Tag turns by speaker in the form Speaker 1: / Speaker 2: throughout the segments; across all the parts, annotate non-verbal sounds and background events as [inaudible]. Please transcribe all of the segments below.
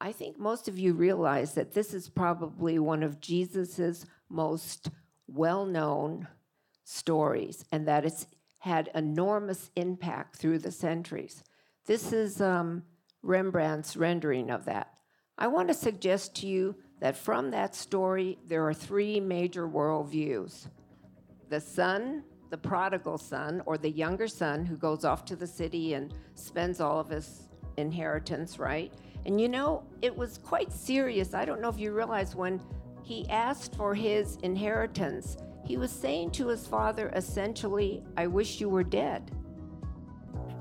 Speaker 1: I think most of you realize that this is probably one of Jesus's most well known stories and that it's had enormous impact through the centuries. This is um, Rembrandt's rendering of that. I want to suggest to you that from that story, there are three major worldviews the son, the prodigal son, or the younger son who goes off to the city and spends all of his inheritance, right? And you know, it was quite serious. I don't know if you realize when he asked for his inheritance, he was saying to his father essentially, I wish you were dead.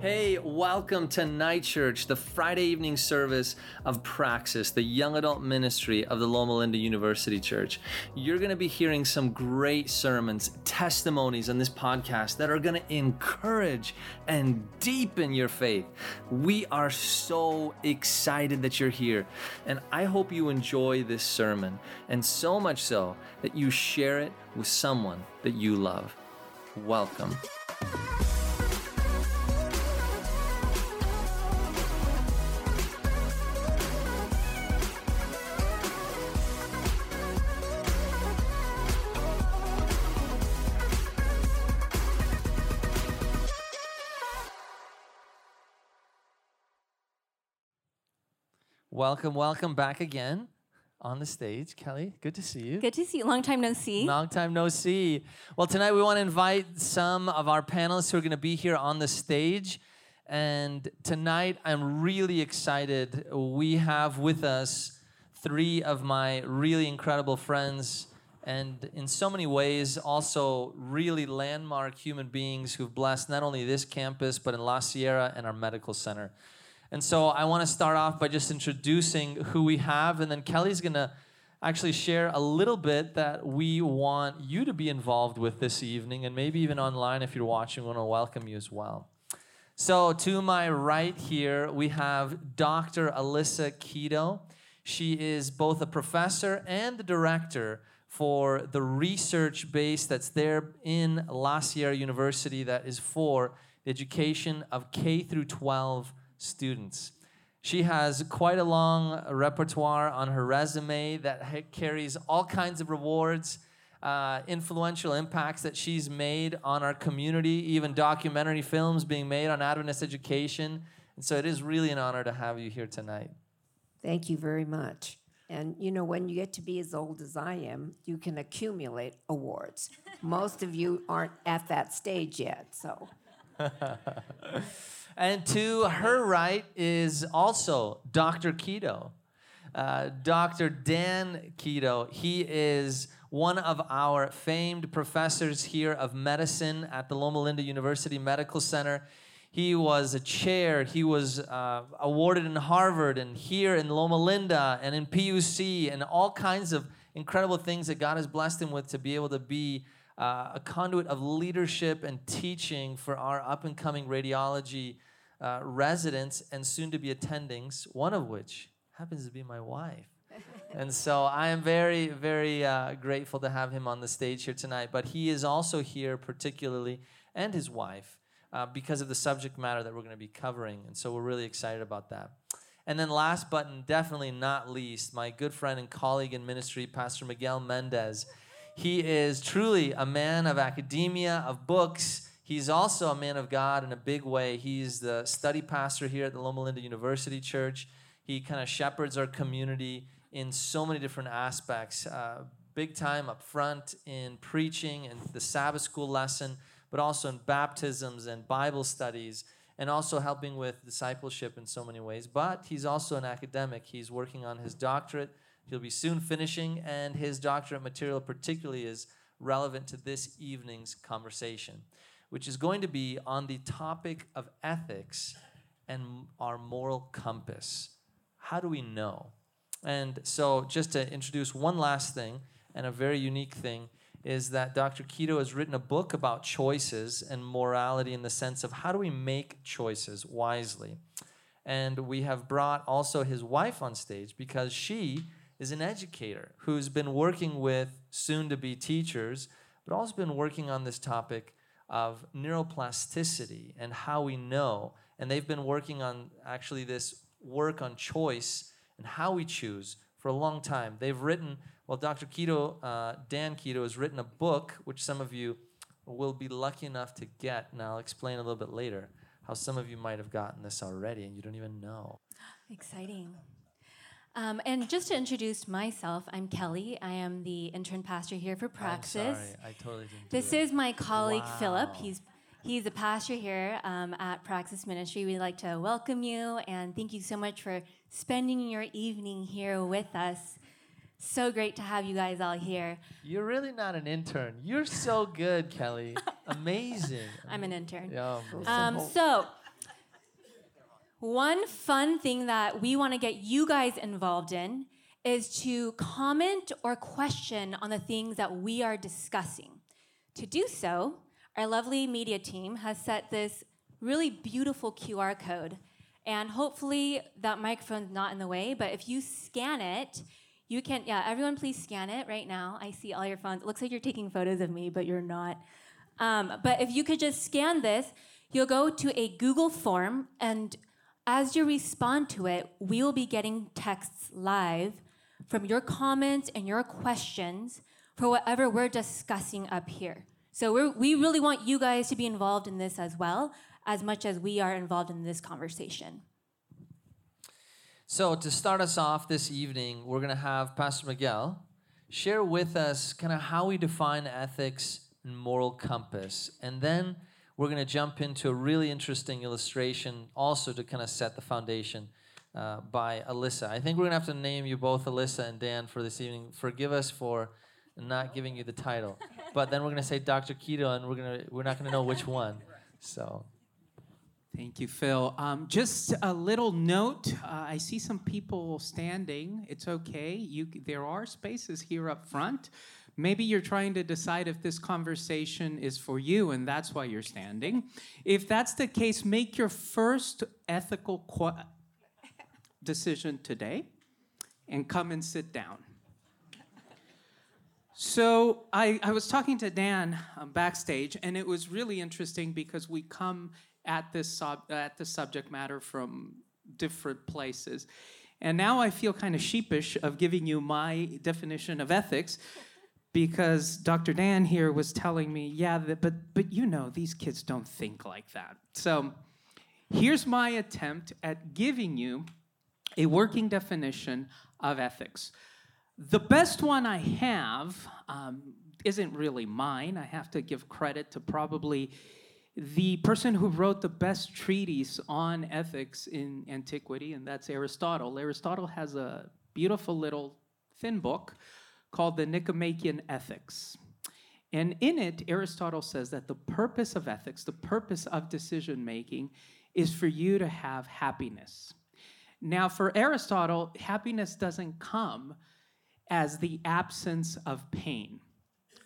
Speaker 2: Hey, welcome to Night Church, the Friday evening service of Praxis, the young adult ministry of the Loma Linda University Church. You're going to be hearing some great sermons, testimonies on this podcast that are going to encourage and deepen your faith. We are so excited that you're here, and I hope you enjoy this sermon, and so much so that you share it with someone that you love. Welcome. Welcome, welcome back again on the stage. Kelly, good to see you.
Speaker 3: Good to see you. Long time no see.
Speaker 2: Long time no see. Well, tonight we want to invite some of our panelists who are going to be here on the stage. And tonight I'm really excited. We have with us three of my really incredible friends and in so many ways also really landmark human beings who've blessed not only this campus but in La Sierra and our medical center. And so I want to start off by just introducing who we have, and then Kelly's going to actually share a little bit that we want you to be involved with this evening, and maybe even online if you're watching, we want to welcome you as well. So, to my right here, we have Dr. Elissa Kido. She is both a professor and the director for the research base that's there in La Sierra University that is for the education of K through 12 students. She has quite a long repertoire on her resume that carries all kinds of rewards, uh, influential impacts that she's made on our community, even documentary films being made on Adventist education. And so it is really an honor to have you here tonight.
Speaker 1: Thank you very much. And you know, when you get to be as old as I am, you can accumulate awards. Most of you aren't at that stage yet, so. [laughs]
Speaker 2: And to her right is also Dr. Kido. Uh, Dr. Dan Kido. He is one of our famed professors here of medicine at the Loma Linda University Medical Center. He was a chair. He was uh, awarded in Harvard and here in Loma Linda and in PUC and all kinds of incredible things that God has blessed him with to be able to be uh, a conduit of leadership and teaching for our up and coming radiology uh, residents and soon to be attendings, one of which happens to be my wife. [laughs] and so I am very, very uh, grateful to have him on the stage here tonight. But he is also here, particularly, and his wife, uh, because of the subject matter that we're going to be covering. And so we're really excited about that. And then, last but definitely not least, my good friend and colleague in ministry, Pastor Miguel Mendez. He is truly a man of academia, of books. He's also a man of God in a big way. He's the study pastor here at the Loma Linda University Church. He kind of shepherds our community in so many different aspects. Uh, big time up front in preaching and the Sabbath school lesson, but also in baptisms and Bible studies, and also helping with discipleship in so many ways. But he's also an academic. He's working on his doctorate. He'll be soon finishing, and his doctorate material, particularly, is relevant to this evening's conversation which is going to be on the topic of ethics and our moral compass. How do we know? And so, just to introduce one last thing, and a very unique thing, is that Dr. Kido has written a book about choices and morality in the sense of how do we make choices wisely. And we have brought also his wife on stage because she is an educator who's been working with soon to be teachers, but also been working on this topic of neuroplasticity and how we know. And they've been working on actually this work on choice and how we choose for a long time. They've written, well, Dr. Kido, uh, Dan Kido, has written a book, which some of you will be lucky enough to get, and I'll explain a little bit later how some of you might have gotten this already and you don't even know.
Speaker 3: Exciting. Um, and just to introduce myself, I'm Kelly. I am the intern pastor here for Praxis.
Speaker 2: I'm sorry, I totally didn't.
Speaker 3: This is my colleague Philip. He's he's a pastor here um, at Praxis Ministry. We'd like to welcome you and thank you so much for spending your evening here with us. So great to have you guys all here.
Speaker 2: You're really not an intern. You're so good, Kelly. [laughs] Amazing.
Speaker 3: I'm an intern.
Speaker 2: Yeah.
Speaker 3: Um, so, one fun thing that we want to get you guys involved in is to comment or question on the things that we are discussing. To do so, our lovely media team has set this really beautiful QR code. And hopefully that microphone's not in the way, but if you scan it, you can, yeah, everyone please scan it right now. I see all your phones. It looks like you're taking photos of me, but you're not. Um, but if you could just scan this, you'll go to a Google form, and as you respond to it, we will be getting texts live from your comments and your questions for whatever we're discussing up here. So we really want you guys to be involved in this as well, as much as we are involved in this conversation.
Speaker 2: So, to start us off this evening, we're going to have Pastor Miguel share with us kind of how we define ethics and moral compass. And then we're going to jump into a really interesting illustration also to kind of set the foundation uh, by Elissa. I think we're going to have to name you both Elissa and Dan for this evening. Forgive us for not giving you the title. But then we're going to say Dr. Kido and we're going to we're not going to know which one. So,
Speaker 4: Thank you, Phil. Um, just a little note. Uh, I see some people standing. It's okay. You, there are spaces here up front. Maybe you're trying to decide if this conversation is for you, and that's why you're standing. If that's the case, make your first ethical qu- decision today and come and sit down. So I, I was talking to Dan um, backstage, and it was really interesting because we come at this sub, at the subject matter from different places, and now I feel kind of sheepish of giving you my definition of ethics, because Dr. Dan here was telling me, yeah, but but you know these kids don't think like that. So here's my attempt at giving you a working definition of ethics. The best one I have um, isn't really mine. I have to give credit to probably the person who wrote the best treatise on ethics in antiquity, and that's Aristotle. Aristotle has a beautiful little thin book called the Nicomachean Ethics. And in it, Aristotle says that the purpose of ethics, the purpose of decision making, is for you to have happiness. Now, for Aristotle, happiness doesn't come as the absence of pain.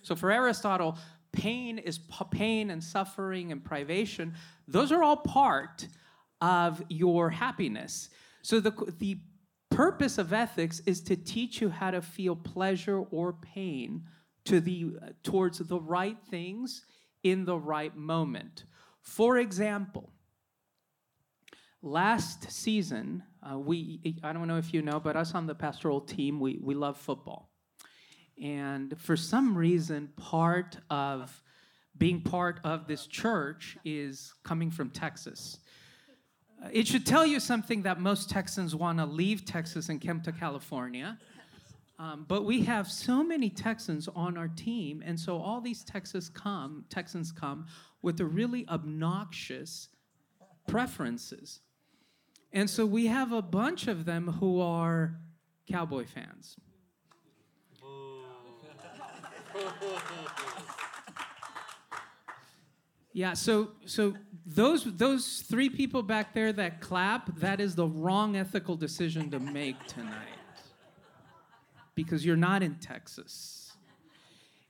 Speaker 4: So for Aristotle, pain is pain and suffering and privation. Those are all part of your happiness. So the, the purpose of ethics is to teach you how to feel pleasure or pain to the, towards the right things in the right moment. For example, last season, uh, we, I don't know if you know, but us on the pastoral team, we, we love football. And for some reason, part of being part of this church is coming from Texas. It should tell you something that most Texans want to leave Texas and come to California. Um, but we have so many Texans on our team, and so all these Texas come, Texans come with the really obnoxious preferences. And so we have a bunch of them who are cowboy fans. [laughs] Yeah, so so those those three people back there that clap, that is the wrong ethical decision to make tonight. Because you're not in Texas.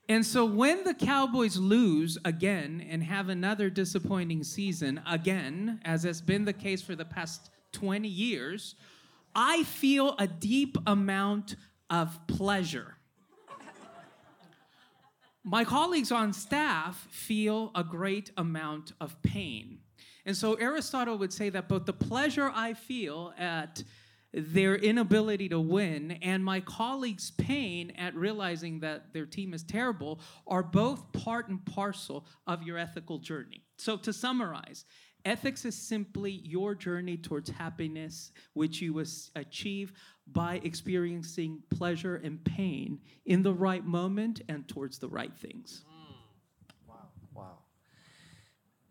Speaker 4: And so when the Cowboys lose again and have another disappointing season again, as has been the case for the past 20 years, I feel a deep amount of pleasure. My colleagues on staff feel a great amount of pain. And so Aristotle would say that both the pleasure I feel at their inability to win and my colleagues' pain at realizing that their team is terrible are both part and parcel of your ethical journey. So, to summarize, ethics is simply your journey towards happiness, which you achieve by experiencing pleasure and pain in the right moment and towards the right things.
Speaker 2: Mm. Wow, wow.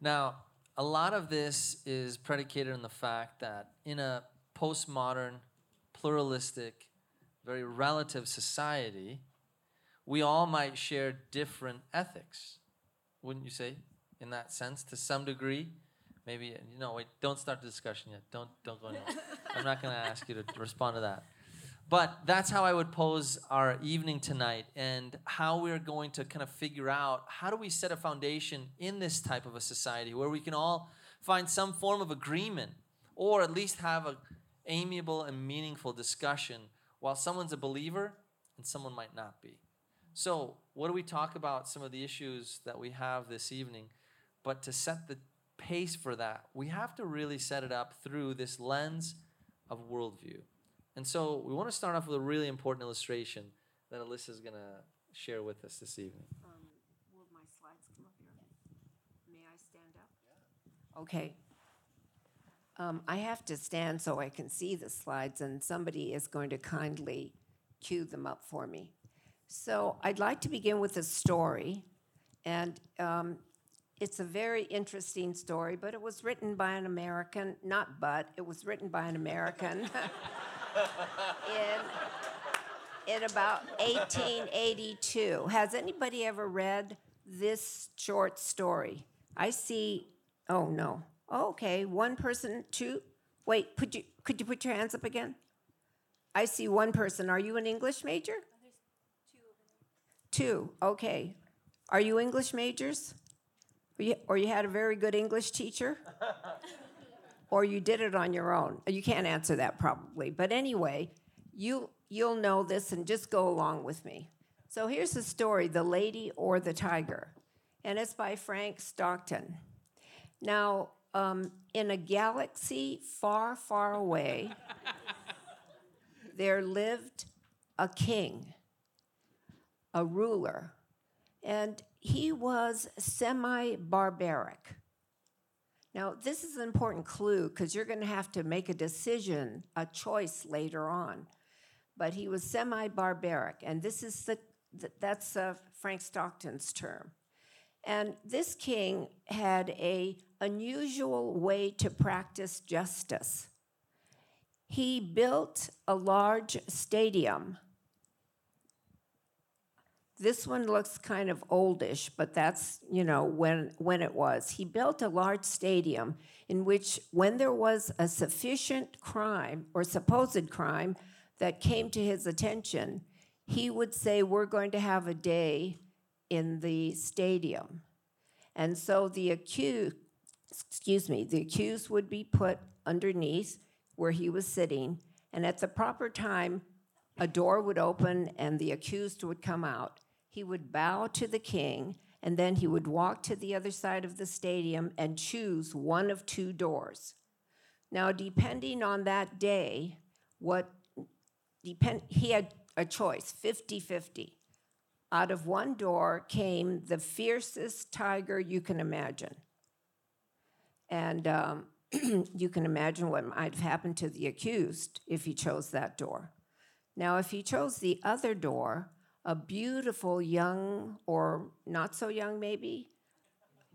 Speaker 2: Now, a lot of this is predicated on the fact that in a postmodern, pluralistic, very relative society, we all might share different ethics, wouldn't you say? In that sense, to some degree, maybe you know. Wait, don't start the discussion yet. Don't don't go. Anywhere. I'm not going to ask you to [laughs] respond to that. But that's how I would pose our evening tonight, and how we're going to kind of figure out how do we set a foundation in this type of a society where we can all find some form of agreement, or at least have a amiable and meaningful discussion while someone's a believer and someone might not be. So, what do we talk about? Some of the issues that we have this evening. But to set the pace for that, we have to really set it up through this lens of worldview. And so, we want to start off with a really important illustration that Elissa is going to share with us this evening. Um,
Speaker 1: will my slides come up here? May I stand up? Yeah. Okay. Um, I have to stand so I can see the slides, and somebody is going to kindly cue them up for me. So I'd like to begin with a story, and um, it's a very interesting story, but it was written by an American, not but, it was written by an American [laughs] in, in about 1882. Has anybody ever read this short story? I see, oh no, Okay, one person, two. Wait, put you, could you put your hands up again? I see one person. Are you an English major? Two, okay. Are you English majors? Or you, or you had a very good English teacher? [laughs] or you did it on your own? You can't answer that probably. But anyway, you, you'll know this and just go along with me. So here's the story The Lady or the Tiger. And it's by Frank Stockton. Now, um, in a galaxy far, far away, [laughs] there lived a king, a ruler, and he was semi barbaric. Now, this is an important clue because you're going to have to make a decision, a choice later on. But he was semi barbaric, and this is the, that's uh, Frank Stockton's term. And this king had a unusual way to practice justice. He built a large stadium. This one looks kind of oldish, but that's, you know, when, when it was. He built a large stadium in which, when there was a sufficient crime or supposed crime that came to his attention, he would say, We're going to have a day in the stadium. And so the accused, excuse me, the accused would be put underneath where he was sitting, and at the proper time, a door would open and the accused would come out. He would bow to the king, and then he would walk to the other side of the stadium and choose one of two doors. Now, depending on that day, what depend he had a choice 50 50 out of one door came the fiercest tiger you can imagine. And um, [clears throat] you can imagine what might have happened to the accused if he chose that door. Now, if he chose the other door, a beautiful young, or not so young maybe,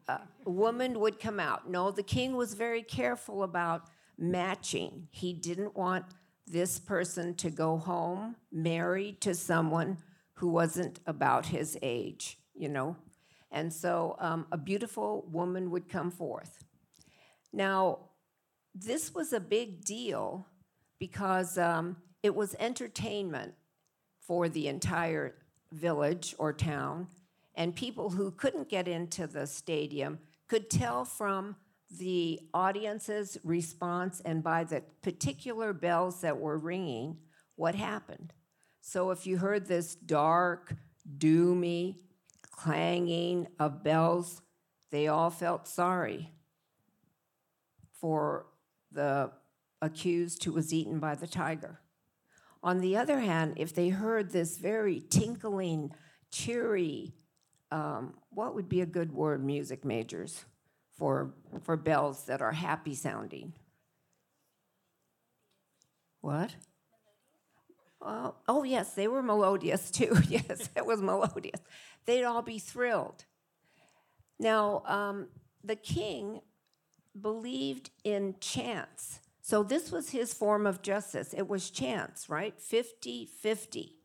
Speaker 1: uh, woman would come out. No, the king was very careful about matching. He didn't want this person to go home married to someone who wasn't about his age, you know? And so um, a beautiful woman would come forth. Now, this was a big deal because um, it was entertainment for the entire village or town, and people who couldn't get into the stadium could tell from the audience's response and by the particular bells that were ringing what happened. So if you heard this dark, doomy clanging of bells, they all felt sorry for the accused who was eaten by the tiger. On the other hand, if they heard this very tinkling, cheery, um, what would be a good word, music majors, for, for bells that are happy sounding? What? Uh, oh, yes, they were melodious too. [laughs] yes, it was melodious. They'd all be thrilled. Now, um, the king believed in chance. So this was his form of justice. It was chance, right? 50 50.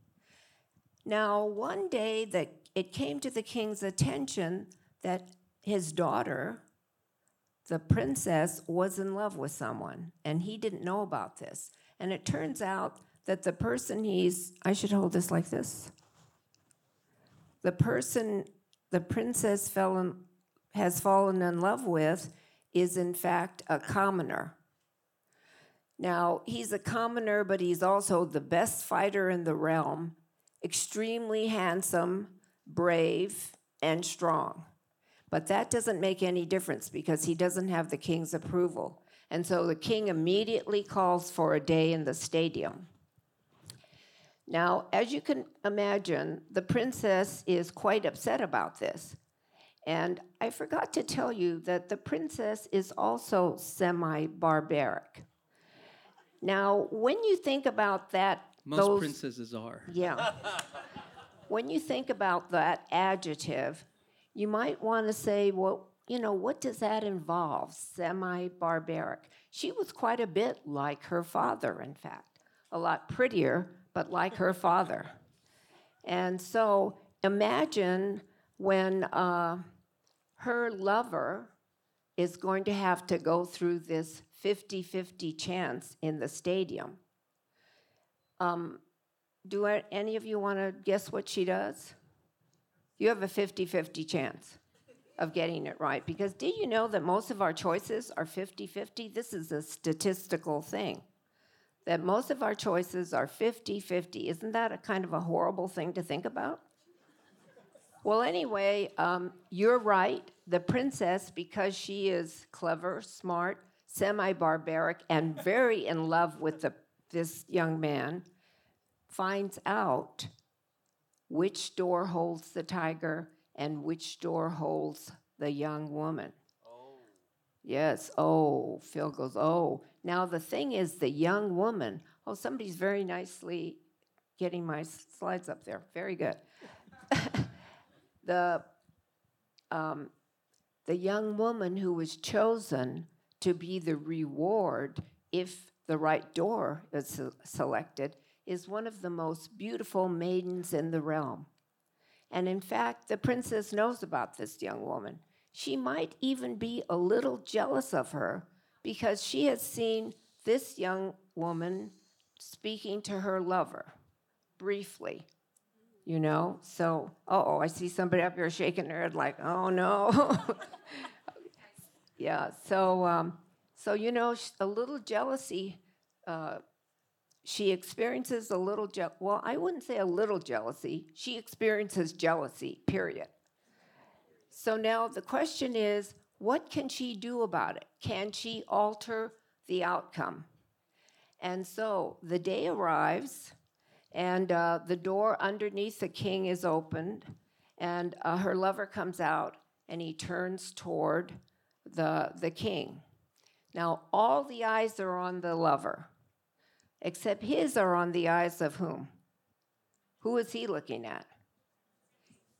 Speaker 1: Now, one day that it came to the king's attention that his daughter, the princess, was in love with someone, and he didn't know about this. And it turns out that the person he's, I should hold this like this. The person the princess fell in, has fallen in love with is, in fact, a commoner. Now, he's a commoner, but he's also the best fighter in the realm, extremely handsome, brave, and strong. But that doesn't make any difference because he doesn't have the king's approval. And so the king immediately calls for a day in the stadium. Now, as you can imagine, the princess is quite upset about this. And I forgot to tell you that the princess is also semi barbaric. Now, when you think about that,
Speaker 4: Most
Speaker 1: those,
Speaker 4: princesses are.
Speaker 1: yeah. [laughs] when you think about that adjective, you might want to say, well, you know, what does that involve? Semi barbaric. She was quite a bit like her father, in fact, a lot prettier, but like her father. And so imagine when uh, her lover is going to have to go through this 50 50 chance in the stadium. Um, do any of you want to guess what she does? You have a 50 50 chance of getting it right. Because did you know that most of our choices are 50 50? This is a statistical thing. That most of our choices are 50 50. Isn't that a kind of a horrible thing to think about? Well, anyway, um, you're right. The princess, because she is clever, smart, semi barbaric, and very in love with the, this young man, finds out which door holds the tiger and which door holds the young woman. Oh. Yes, oh, Phil goes, oh. Now, the thing is, the young woman, oh, somebody's very nicely getting my slides up there. Very good. The, um, the young woman who was chosen to be the reward if the right door is selected is one of the most beautiful maidens in the realm. And in fact, the princess knows about this young woman. She might even be a little jealous of her because she has seen this young woman speaking to her lover briefly. You know, so oh, I see somebody up here shaking their head like, oh no. [laughs] yeah, so um, so you know, a little jealousy uh, she experiences a little je- well i wouldn't say a little jealousy. She experiences jealousy period. So now the question is what can she do about it? Can she alter the outcome? And so the day arrives and uh, the door underneath the king is opened and uh, her lover comes out and he turns toward the, the king now all the eyes are on the lover except his are on the eyes of whom? Who is he looking at?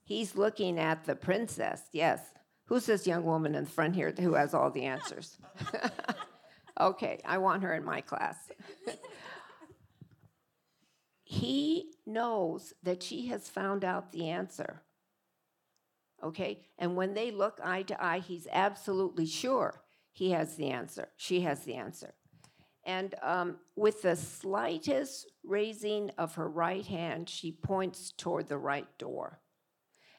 Speaker 1: He's looking at the princess, yes. Who's this young woman in the front here who has all the answers? [laughs] okay, I want her in my class. [laughs] he knows that she has found out the answer. Okay? And when they look eye to eye, he's absolutely sure he has the answer. She has the answer. And um, with the slightest raising of her right hand, she points toward the right door.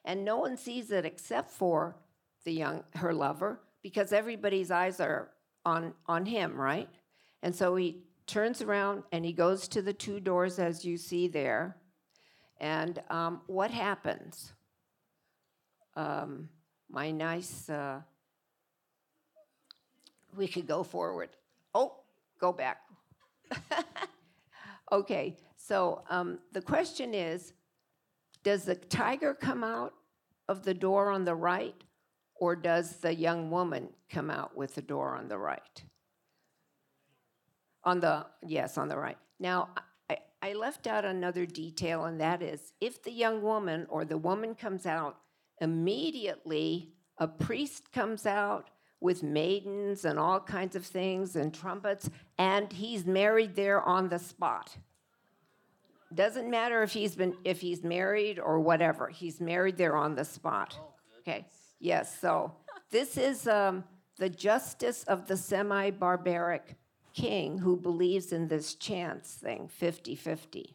Speaker 1: And no one sees it except for the young her lover, because everybody's eyes are on, on him, right? And so he turns around and he goes to the two doors as you see there. And um, what happens? Um, my nice, uh, we could go forward. Oh, Go back. [laughs] Okay, so um, the question is, does the tiger come out of the door on the right, or does the young woman come out with the door on the right? On the, yes, on the right. Now, I, I left out another detail, and that is, if the young woman or the woman comes out, immediately a priest comes out with maidens and all kinds of things and trumpets, and he's married there on the spot. Doesn't matter if he's been if he's married or whatever. He's married there on the spot. okay. Yes. So this is um, the justice of the semi-barbaric king who believes in this chance thing, 50-50.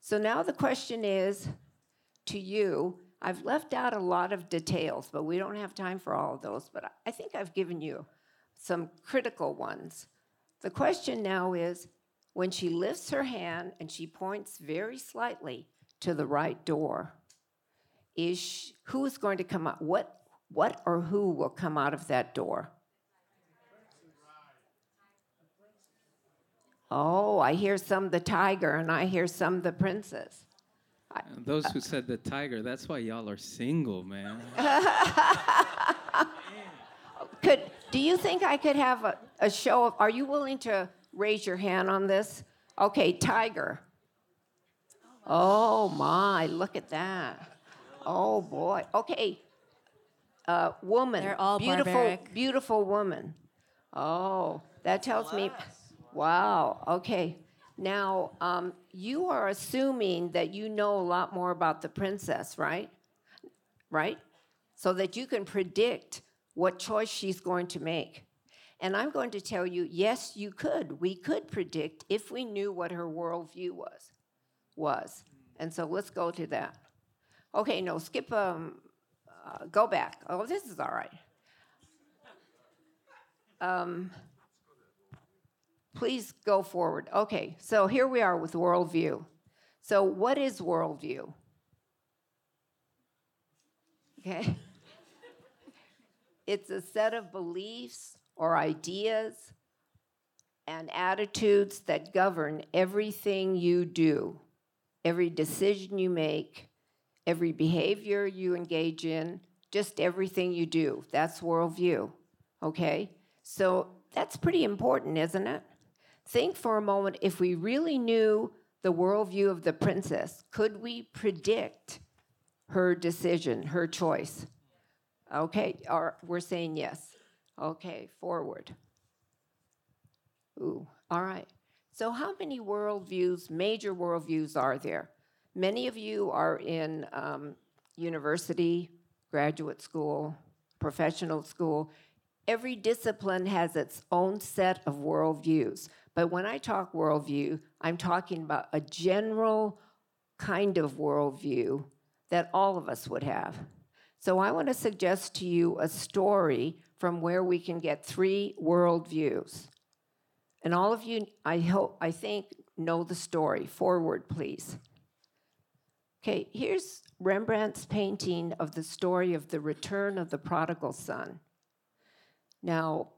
Speaker 1: So now the question is to you. I've left out a lot of details, but we don't have time for all of those. But I think I've given you some critical ones. The question now is when she lifts her hand and she points very slightly to the right door, is she, who is going to come out? What, what or who will come out of that door? Oh, I hear some the tiger and I hear some the princess.
Speaker 5: And those who said the tiger, that's why y'all are single, man. [laughs]
Speaker 1: Could do you think I could have a, a show of? Are you willing to raise your hand on this? Okay, tiger. Oh my, look at that. Oh boy. Okay. Uh, woman.
Speaker 3: They're all
Speaker 1: beautiful,
Speaker 3: barbaric.
Speaker 1: beautiful woman. Oh, that tells me. Wow. Okay. Now, um, you are assuming that you know a lot more about the princess, right? Right? So that you can predict what choice she's going to make. And I'm going to tell you, yes, you could. We could predict if we knew what her worldview was. Was. And so let's go to that. Okay, no, skip, um, uh, go back. Oh, this is all right. Um, please go forward. Okay, so here we are with worldview. So, what is worldview? Okay. [laughs] It's a set of beliefs or ideas and attitudes that govern everything you do, every decision you make, every behavior you engage in, just everything you do. That's worldview. Okay? So that's pretty important, isn't it? Think for a moment if we really knew the worldview of the princess, could we predict her decision, her choice? Okay, or we're saying yes. Okay, forward. Ooh, all right. So, how many worldviews, major worldviews, are there? Many of you are in um, university, graduate school, professional school. Every discipline has its own set of worldviews. But when I talk worldview, I'm talking about a general kind of worldview that all of us would have. So I want to suggest to you a story from where we can get three worldviews. And all of you, I hope, I think, know the story. Forward, please. Okay, here's Rembrandt's painting of the story of the return of the prodigal son. Now,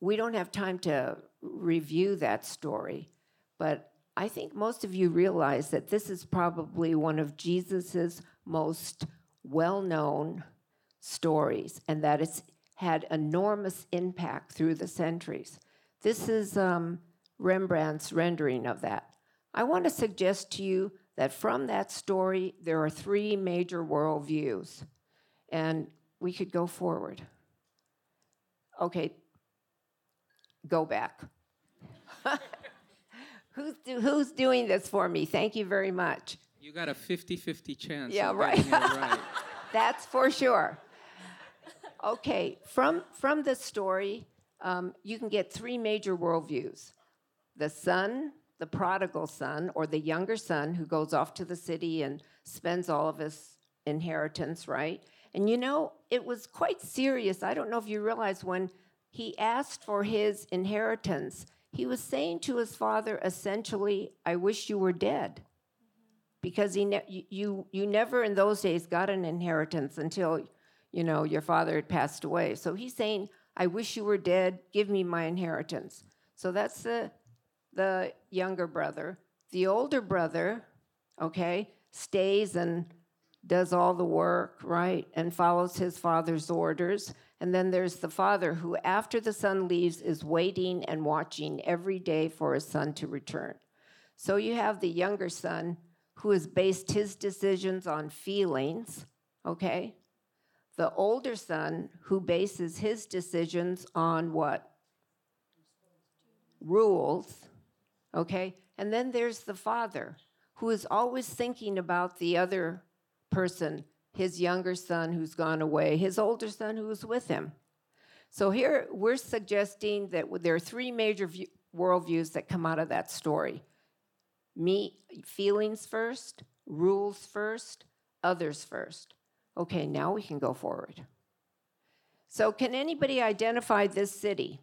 Speaker 1: we don't have time to review that story, but I think most of you realize that this is probably one of Jesus's most well-known stories, and that it's had enormous impact through the centuries. This is um, Rembrandt's rendering of that. I want to suggest to you that from that story, there are three major worldviews, and we could go forward. Okay, go back. [laughs] who's, do, who's doing this for me? Thank you very much.
Speaker 5: You got a 50 50 chance.
Speaker 1: Yeah, right.
Speaker 5: right. [laughs]
Speaker 1: That's for sure. Okay, from, from this story, um, you can get three major worldviews the son, the prodigal son, or the younger son who goes off to the city and spends all of his inheritance, right? And you know, it was quite serious. I don't know if you realize when he asked for his inheritance, he was saying to his father essentially, I wish you were dead because he ne- you, you never in those days got an inheritance until you know your father had passed away. So he's saying, "I wish you were dead. Give me my inheritance." So that's the the younger brother. The older brother, okay, stays and does all the work, right, and follows his father's orders. And then there's the father who, after the son leaves, is waiting and watching every day for his son to return. So you have the younger son who has based his decisions on feelings, okay? The older son who bases his decisions on what? Rules, okay? And then there's the father who is always thinking about the other person, his younger son who's gone away, his older son who was with him. So here we're suggesting that there are three major view, worldviews that come out of that story me feelings first, rules first, others first. Okay, now we can go forward. So, can anybody identify this city?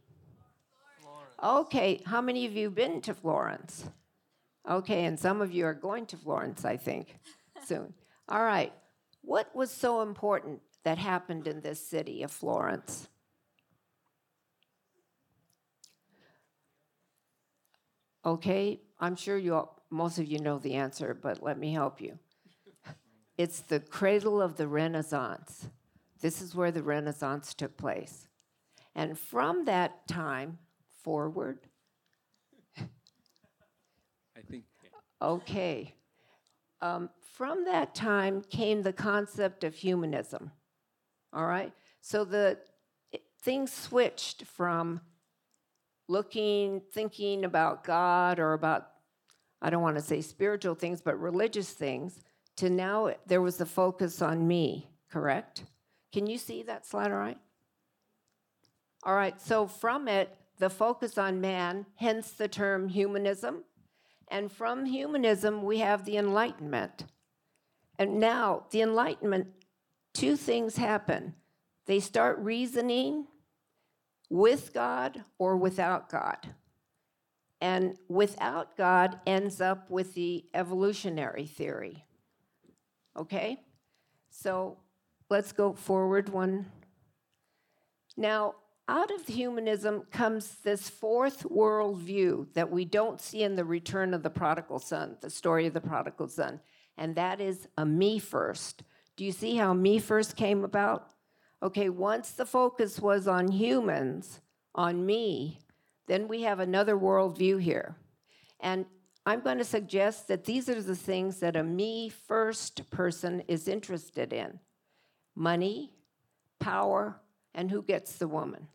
Speaker 1: Florence. Okay, how many of you have been to Florence? Okay, and some of you are going to Florence, I think, [laughs] soon. All right, what was so important that happened in this city of Florence? Okay, I'm sure you all, most of you know the answer, but let me help you. [laughs] It's the cradle of the Renaissance. This is where the Renaissance took place. And from that time forward,
Speaker 5: I think.
Speaker 1: okay, um, from that time came the concept of humanism. All right? So the it, things switched from looking, thinking about God or about, I don't want to say spiritual things, but religious things, to now there was the focus on me, correct? Can you see that slide all right? All right, so from it, the focus on man, hence the term humanism. And from humanism, we have the Enlightenment. And now, the Enlightenment, two things happen. They start reasoning with God or without God. And without God ends up with the evolutionary theory. Okay? So let's go forward one. Now, out of humanism comes this fourth worldview that we don't see in the return of the prodigal son, the story of the prodigal son, and that is a me first. Do you see how me first came about? Okay, once the focus was on humans, on me, then we have another worldview here. And I'm going to suggest that these are the things that a me first person is interested in money, power, and who gets the woman.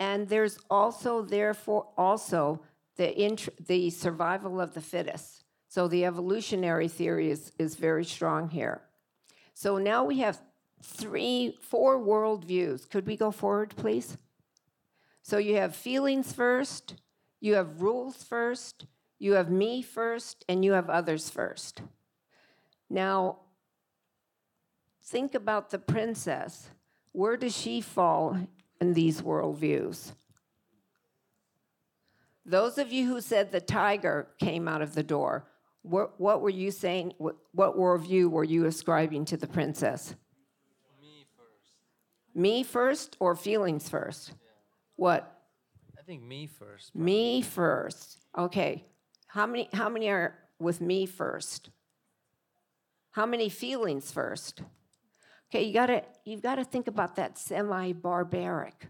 Speaker 1: And there's also, therefore, also the, int- the survival of the fittest. So the evolutionary theory is, is very strong here. So now we have three, four worldviews. Could we go forward, please? So you have feelings first, you have rules first, you have me first, and you have others first. Now, think about the princess. Where does she fall in these worldviews? Those of you who said the tiger came out of the door, what, what were you saying? What, what worldview were you ascribing to the princess?
Speaker 2: Me first.
Speaker 1: Me first or feelings first? What?
Speaker 2: I think me first.
Speaker 1: Me first. Okay. How many how many are with me first? How many feelings first? Okay, you gotta you've got to think about that semi-barbaric.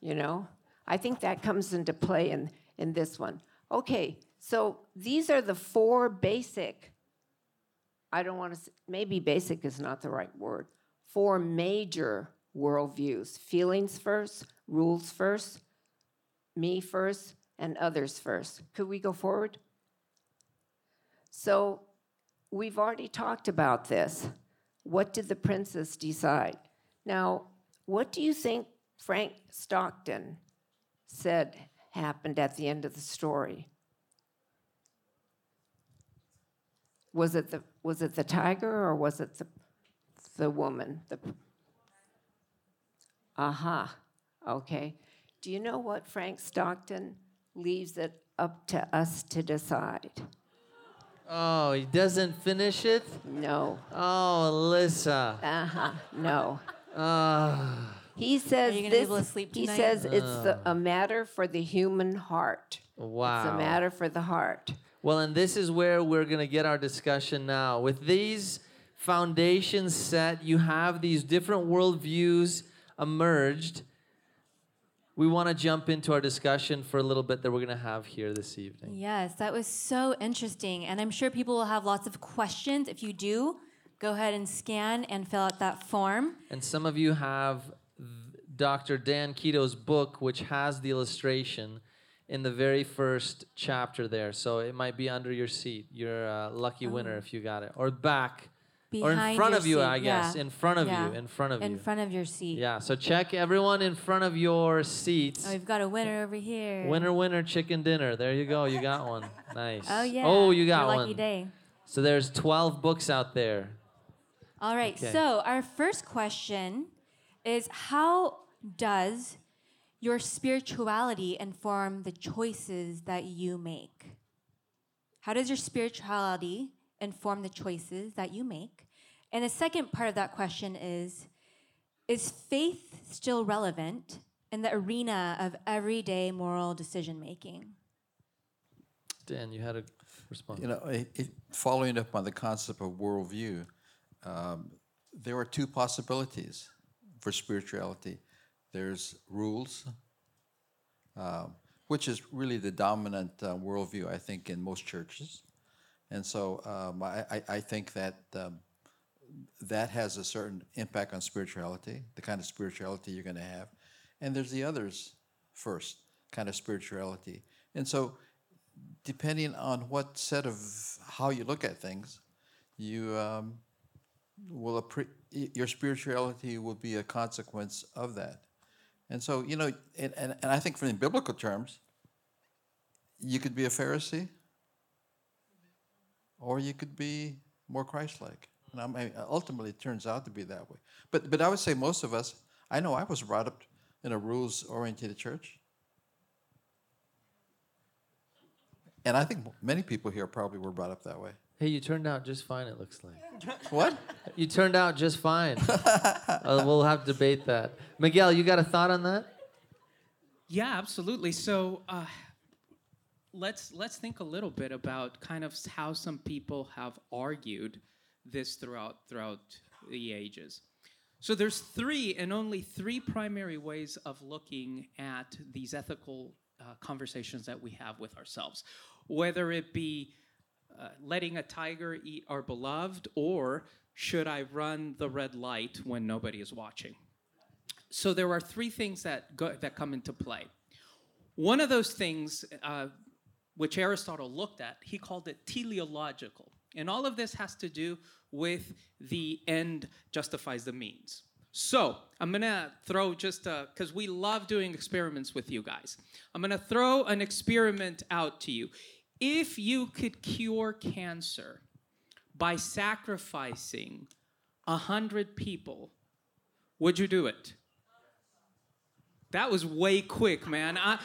Speaker 1: you know? I think that comes into play in, in this one. Okay, so these are the four basic, I don't want to maybe basic is not the right word, four major worldviews. Feelings first, rules first, me first, and others first. Could we go forward? So we've already talked about this. What did the princess decide? Now, what do you think Frank Stockton said happened at the end of the story? Was it the was it the tiger or was it the the woman? The aha. Okay. Do you know what Frank Stockton leaves it up to us to decide?
Speaker 2: Oh, he doesn't finish it?
Speaker 1: No.
Speaker 2: Oh, Elissa.
Speaker 1: Uh huh. No.
Speaker 2: Ah.
Speaker 1: He says
Speaker 3: you gonna be
Speaker 1: this.
Speaker 3: able to sleep
Speaker 1: he
Speaker 3: tonight?
Speaker 1: says it's the, a matter for the human heart.
Speaker 2: Wow.
Speaker 1: It's a matter for the heart.
Speaker 2: Well, and this is where we're going to get our discussion now. With these foundations set, you have these different worldviews emerged. We want to jump into our discussion for a little bit that we're going to have here this evening.
Speaker 3: Yes, that was so interesting. And I'm sure people will have lots of questions. If you do, go ahead and scan and fill out that form.
Speaker 2: And some of you have Dr. Dan Kido's book, which has the illustration in the very first chapter there. So it might be under your seat. You're a lucky oh. winner if you got it. Or back. Or in front of you,
Speaker 3: seat,
Speaker 2: I guess.
Speaker 3: yeah.
Speaker 2: In front of
Speaker 3: Yeah.
Speaker 2: you. In front of
Speaker 3: in
Speaker 2: you.
Speaker 3: In front of your seat.
Speaker 2: Yeah, so check everyone in front of your seats.
Speaker 3: Oh, we've got a winner over here.
Speaker 2: Winner, winner, chicken dinner. There you go. You got [laughs] one. Nice.
Speaker 3: Oh yeah.
Speaker 2: Oh, you got
Speaker 3: Your
Speaker 2: one.
Speaker 3: lucky day.
Speaker 2: So there's 12 books out there.
Speaker 3: All right.
Speaker 2: Okay.
Speaker 3: So our first question is how does your spirituality inform the choices that you make? How does your spirituality inform the choices that you make? And the second part of that question is Is faith still relevant in the arena of everyday moral decision making?
Speaker 2: Dan, you had a response.
Speaker 6: You know, i it, following up on the concept of worldview, um, there are two possibilities for spirituality. There's rules, um, which is really the dominant uh, worldview, I think, in most churches. And so um, I, I, think that um, that has a certain impact on spirituality, the kind of spirituality you're going to have. And there's the others first, kind of spirituality. And so depending on what set of how you look at things, you um, will appre- your spirituality will be a consequence of that. And so, you know, and, and, and I think from the biblical terms, you could be a Pharisee, or you could be more Christ-like. And I mean, ultimately, it turns out to be that way. But but I would say most of us. I know I was brought up in a rules-oriented church. And I think many people here probably were brought up that way.
Speaker 2: Hey, you turned out just fine, it looks like. [laughs]
Speaker 6: What?
Speaker 2: You turned out just fine. [laughs] uh, we'll have to debate that. Miguel, you got a thought on that?
Speaker 4: Yeah, absolutely. So uh, let's let's think a little bit about kind of how some people have argued this throughout throughout the ages. So there's three and only three primary ways of looking at these ethical uh, conversations that we have with ourselves, whether it be uh, letting a tiger eat our beloved, or should I run the red light when nobody is watching? So there are three things that go, that come into play. One of those things, uh, which Aristotle looked at, he called it teleological, and all of this has to do with the end justifies the means. So I'm gonna throw just because we love doing experiments with you guys. I'm gonna throw an experiment out to you. If you could cure cancer by sacrificing a hundred people, would you do it? That was way quick, man. I,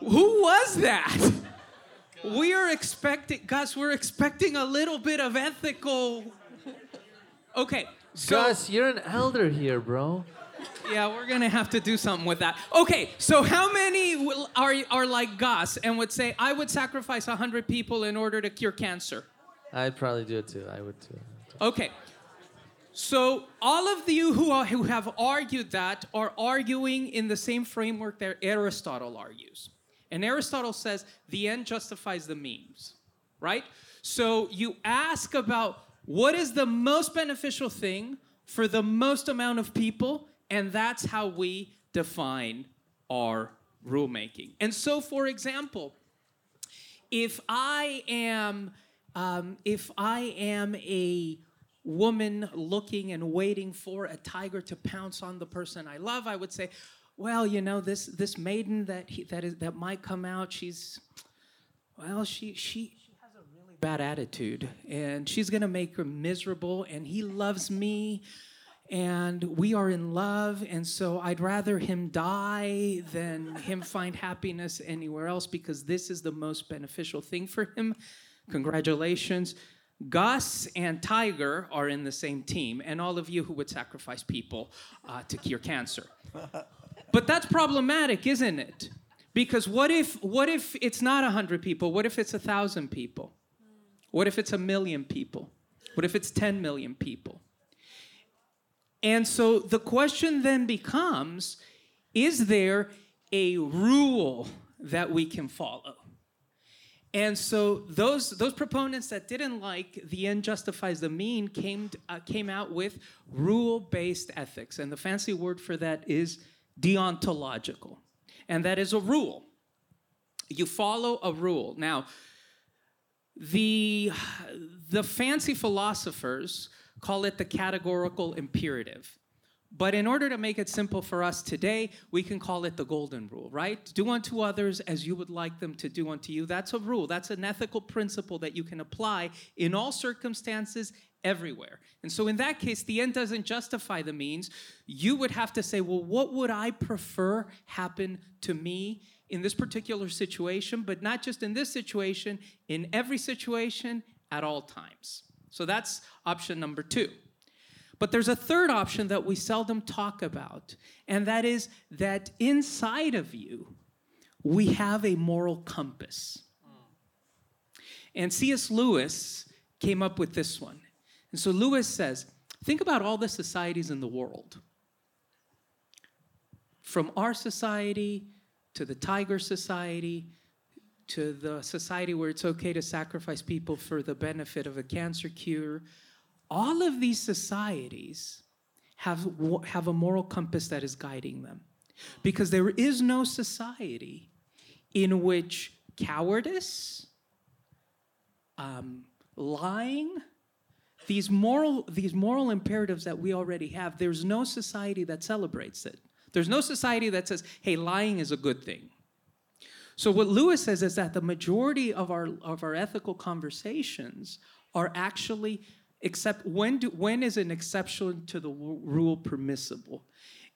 Speaker 4: who was that? We are expecting, Gus, we're expecting a little bit of ethical. Okay. So,
Speaker 2: Gus, you're an elder here, bro.
Speaker 4: yeah, we're gonna have to do something with that. Okay, so how many will, are are like Gus and would say, "I would sacrifice hundred people in order to cure cancer"?
Speaker 2: I'd probably do it too. I would too.
Speaker 4: Okay. So all of you who, are, who have argued that are arguing in the same framework that Aristotle argues. And Aristotle says the end justifies the means, right? So you ask about what is the most beneficial thing for the most amount of people, and that's how we define our rulemaking. And so, for example, if I am um, if I am a woman looking and waiting for a tiger to pounce on the person I love, I would say, well, you know, this this maiden that he, that is that might come out, she's well, she she has a really bad attitude, and she's gonna make her miserable. And he loves me, and we are in love, and so I'd rather him die than him find happiness anywhere else because this is the most beneficial thing for him. Congratulations. Gus and Tiger are in the same team, and all of you who would sacrifice people uh, to cure cancer. [laughs] But that's problematic, isn't it? Because what if what if it's not a hundred people? What if it's a thousand people? What if it's a million people? What if it's 10 million people? And so the question then becomes is there a rule that we can follow? And so those those proponents that didn't like the end justifies the mean came uh, came out with rule-based ethics, and the fancy word for that is deontological, and that is a rule. You follow a rule. Now, the the fancy philosophers call it the categorical imperative. But in order to make it simple for us today, we can call it the golden rule, right? Do unto others as you would like them to do unto you. That's a rule. That's an ethical principle that you can apply in all circumstances, everywhere. And so, in that case, the end doesn't justify the means. You would have to say, well, what would I prefer happen to me in this particular situation? But not just in this situation, in every situation, at all times. So, that's option number two. But there's a third option that we seldom talk about, and that is that inside of you, we have a moral compass. And C.S. Lewis came up with this one. And so Lewis says, think about all the societies in the world. From our society to the Tiger Society to the society where it's okay to sacrifice people for the benefit of a cancer cure all of these societies have, have a moral compass that is guiding them. Because there is no society in which cowardice, um, lying, these moral, these moral imperatives that we already have, there's no society that celebrates it. There's no society that says, hey, lying is a good thing. So, what Lewis says is that the majority of our, of our ethical conversations are actually except when do, when is an exception to the rule permissible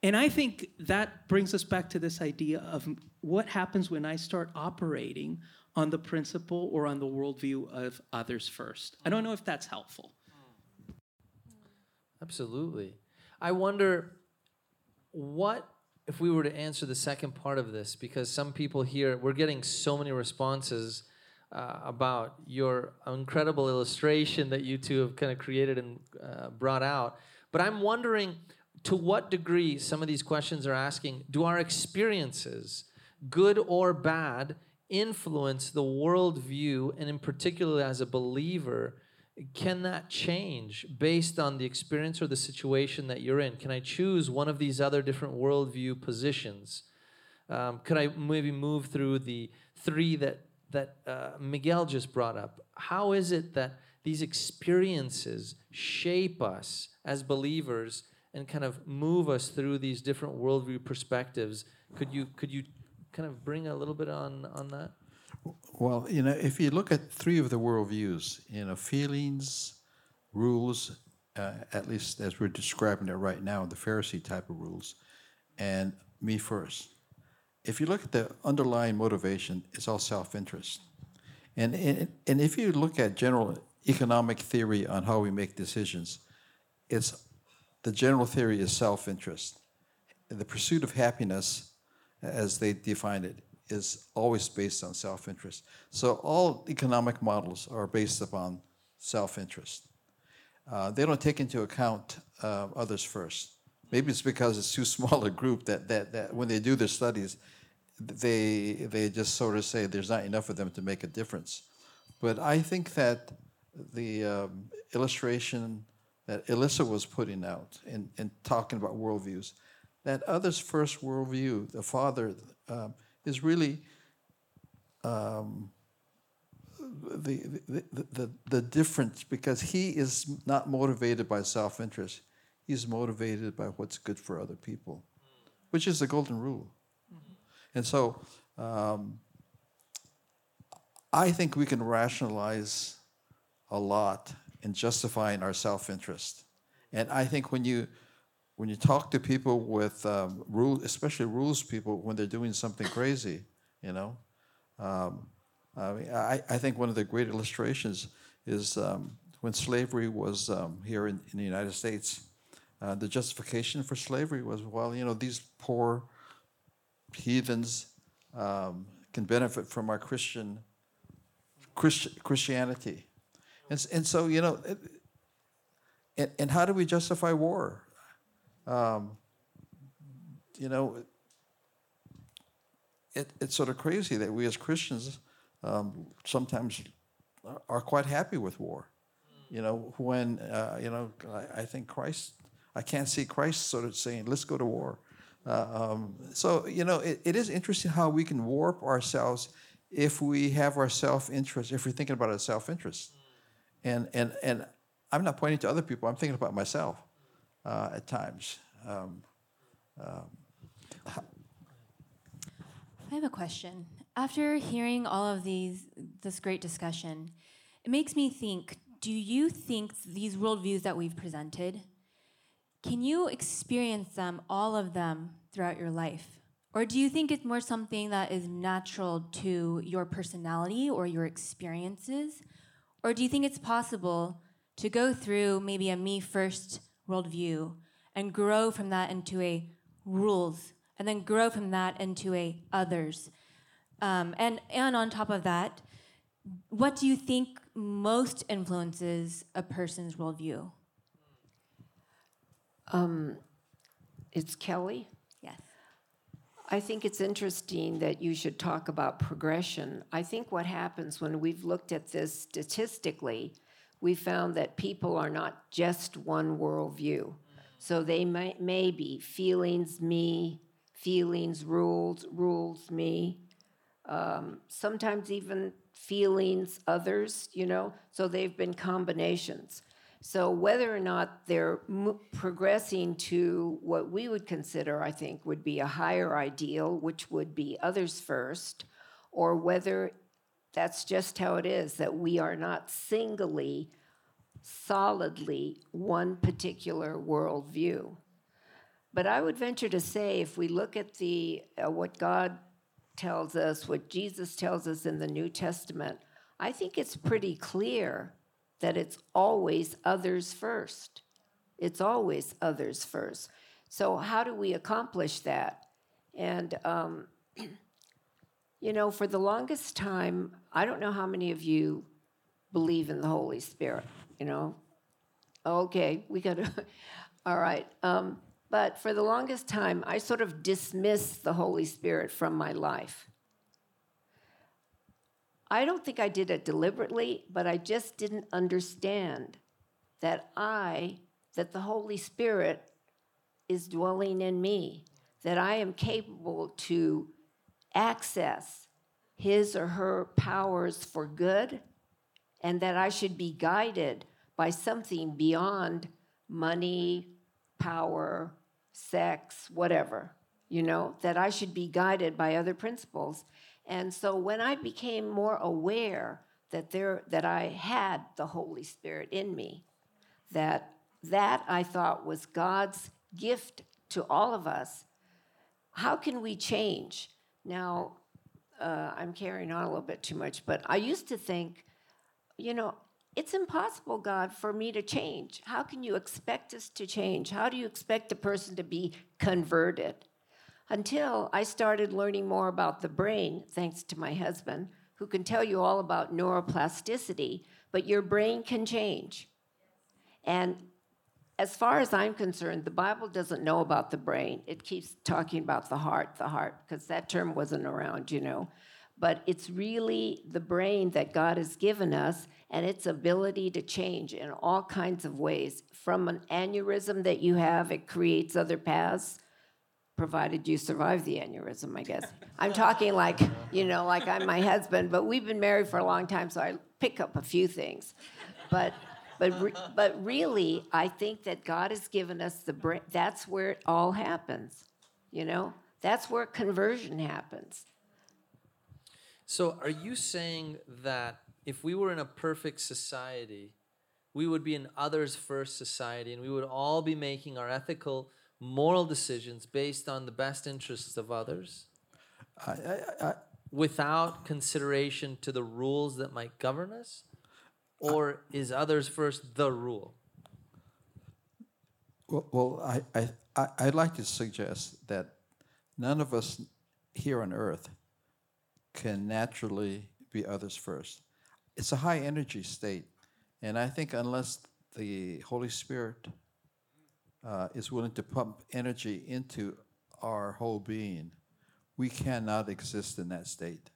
Speaker 4: and i think that brings us back to this idea of what happens when i start operating on the principle or on the worldview of others first i don't know if that's helpful
Speaker 2: absolutely i wonder what if we were to answer the second part of this because some people here we're getting so many responses uh, about your incredible illustration that you two have kind of created and uh, brought out. But I'm wondering to what degree some of these questions are asking do our experiences, good or bad, influence the worldview, and in particular as a believer? Can that change based on the experience or the situation that you're in? Can I choose one of these other different worldview positions? Um, could I maybe move through the three that that uh, Miguel just brought up. How is it that these experiences shape us as believers and kind of move us through these different worldview perspectives? Could you could you kind of bring a little bit on on that?
Speaker 6: Well, you know, if you look at three of the worldviews, you know, feelings, rules, uh, at least as we're describing it right now, the Pharisee type of rules, and me first if you look at the underlying motivation, it's all self-interest. And, and, and if you look at general economic theory on how we make decisions, it's the general theory is self-interest. The pursuit of happiness, as they define it, is always based on self-interest. So all economic models are based upon self-interest. Uh, they don't take into account uh, others first. Maybe it's because it's too [laughs] small a group that, that, that when they do their studies, they, they just sort of say there's not enough of them to make a difference. But I think that the um, illustration that Elissa was putting out and, and talking about worldviews, that others first worldview, the Father, um, is really um, the, the, the, the difference because he is not motivated by self interest. He's motivated by what's good for other people, which is the golden rule. And so um, I think we can rationalize a lot in justifying our self-interest. And I think when you when you talk to people with um, rules, especially rules people, when they're doing something crazy, you know, um, I, mean, I, I, think one of the great illustrations is um, when slavery was um, here in, in, the United States. Uh, the justification for slavery was, well, you know, these poor heathens um, can benefit from our Christian Christi- Christianity. And, and so, you know, it, and, and how do we justify war? Um, you know, it, it's sort of crazy that we as Christians um, sometimes are- quite happy with war. You know, when, uh, you know, I, I think Christ, I can't see Christ sort of saying, let's go to war. Uh, um, so, you know, it, it is interesting how we can warp ourselves if we have our self interest, if we're thinking about our self interest. And, and, and I'm not pointing to other people, I'm thinking about myself uh, at times. Um,
Speaker 3: I have a question. After hearing all of these, this great discussion, it makes me think do you think these worldviews that we've presented, can you experience them, all of them, throughout your life? Or do you think it's more something that is natural to your personality or your experiences? Or do you think it's possible to go through maybe a me first worldview and grow from that into a rules and then grow from that into a others? Um, and, and on top of that, what do you think most influences a person's worldview?
Speaker 1: um, It's Kelly.
Speaker 3: Yes.
Speaker 1: I think it's interesting that you should talk about progression. I think what happens when we've looked at this statistically, we found that people are not just one worldview. So they may, may be feelings, me, feelings, rules, rules, me. Um, sometimes even feelings, others, you know. So they've been combinations. So whether or not they're mo- progressing to what we would consider, I think, would be a higher ideal, which would be others first, or whether that's just how it is that we are not singly, solidly one particular worldview. But I would venture to say, if we look at the uh, what God tells us, what Jesus tells us in the New Testament, I think it's pretty clear that it's always others first. It's always others first. So how do we accomplish that? And um, [clears throat] you know, for the longest time, I don't know how many of you believe in the Holy Spirit. You know, okay, we got to. [laughs] All right. Um, but for the longest time, I sort of dismissed the Holy Spirit from my life. I don't think I did it deliberately, but I just didn't understand that I, that the Holy Spirit is dwelling in me, that I am capable to access his or her powers for good, and that I should be guided by something beyond money, power, sex, whatever, you know, that I should be guided by other principles. And so when I became more aware that there that I had the Holy Spirit in me, that that I thought was God's gift to all of us, how can we change? Now, uh, I'm carrying on a little bit too much, but I used to think, you know, it's impossible, God, for me to change. How can you expect us to change? How do you expect a person to be converted? Until I started learning more about the brain, thanks to my husband, who can tell you all about neuroplasticity, but your brain can change. And as far as I'm concerned, the Bible doesn't know about the brain. It keeps talking about the heart, the heart, because that term wasn't around, you know. But it's really the brain that God has given us and its ability to change in all kinds of ways. From an aneurysm that you have, it creates other paths, provided you survive the aneurysm, I guess. I'm talking like, you know, like I'm my husband, but we've been married for a long time, so I pick up a few things. But but re- [laughs] but really, I think that God has given us the brain. That's where it all happens. You know, that's where conversion happens.
Speaker 2: So, are you saying that if we were in a perfect society, we would be an others first society and we would all be making our ethical, moral decisions based on the best interests of others
Speaker 6: I, I, I,
Speaker 2: without consideration to the rules that might govern us? Or is others first the rule?
Speaker 6: Well, well I, I, I'd like to suggest that none of us here on earth can naturally be others first. It's a high energy state. And I think unless the Holy Spirit uh, is willing to pump energy into our whole being, we cannot exist in that state.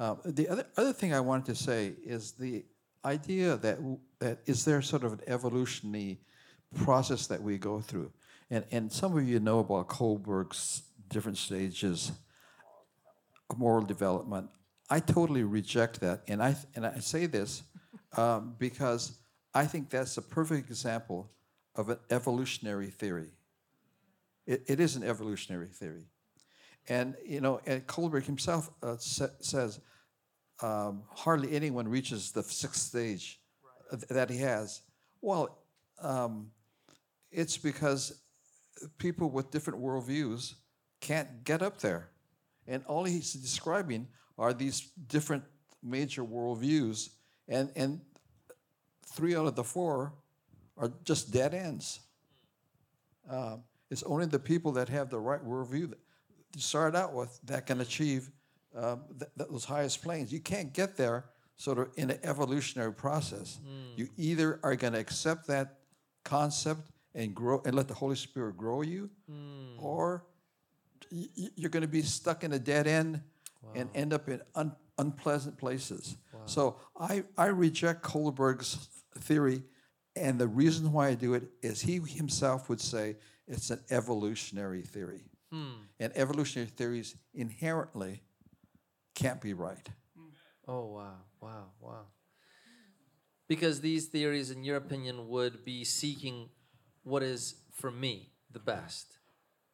Speaker 6: Uh, the other, other thing I wanted to say is the idea that, that is there sort of an evolutionary process that we go through. And, and some of you know about Kohlberg's different stages of moral development. I totally reject that. And I, and I say this um, because I think that's a perfect example of an evolutionary theory. It, it is an evolutionary theory. And, you know, and Kohlberg himself uh, sa- says um, hardly anyone reaches the sixth stage th- that he has. Well, um, it's because people with different worldviews can't get up there. And all he's describing are these different major worldviews, and, and three out of the four are just dead ends. Um, it's only the people that have the right worldview that you start out with that can achieve um, th- th- those highest planes. You can't get there sort of in an evolutionary process. Hmm. You either are going to accept that concept and grow and let the Holy Spirit grow you, hmm. or y- you're going to be stuck in a dead end and end up in un- unpleasant places. So I, I reject Kohlberg's theory, and the reason why I do it is he himself would say it's an evolutionary theory. Hmm. And evolutionary theories inherently can't be right.
Speaker 2: Oh, wow, wow, wow. Because these theories, in your opinion, would be seeking what is, for me, the best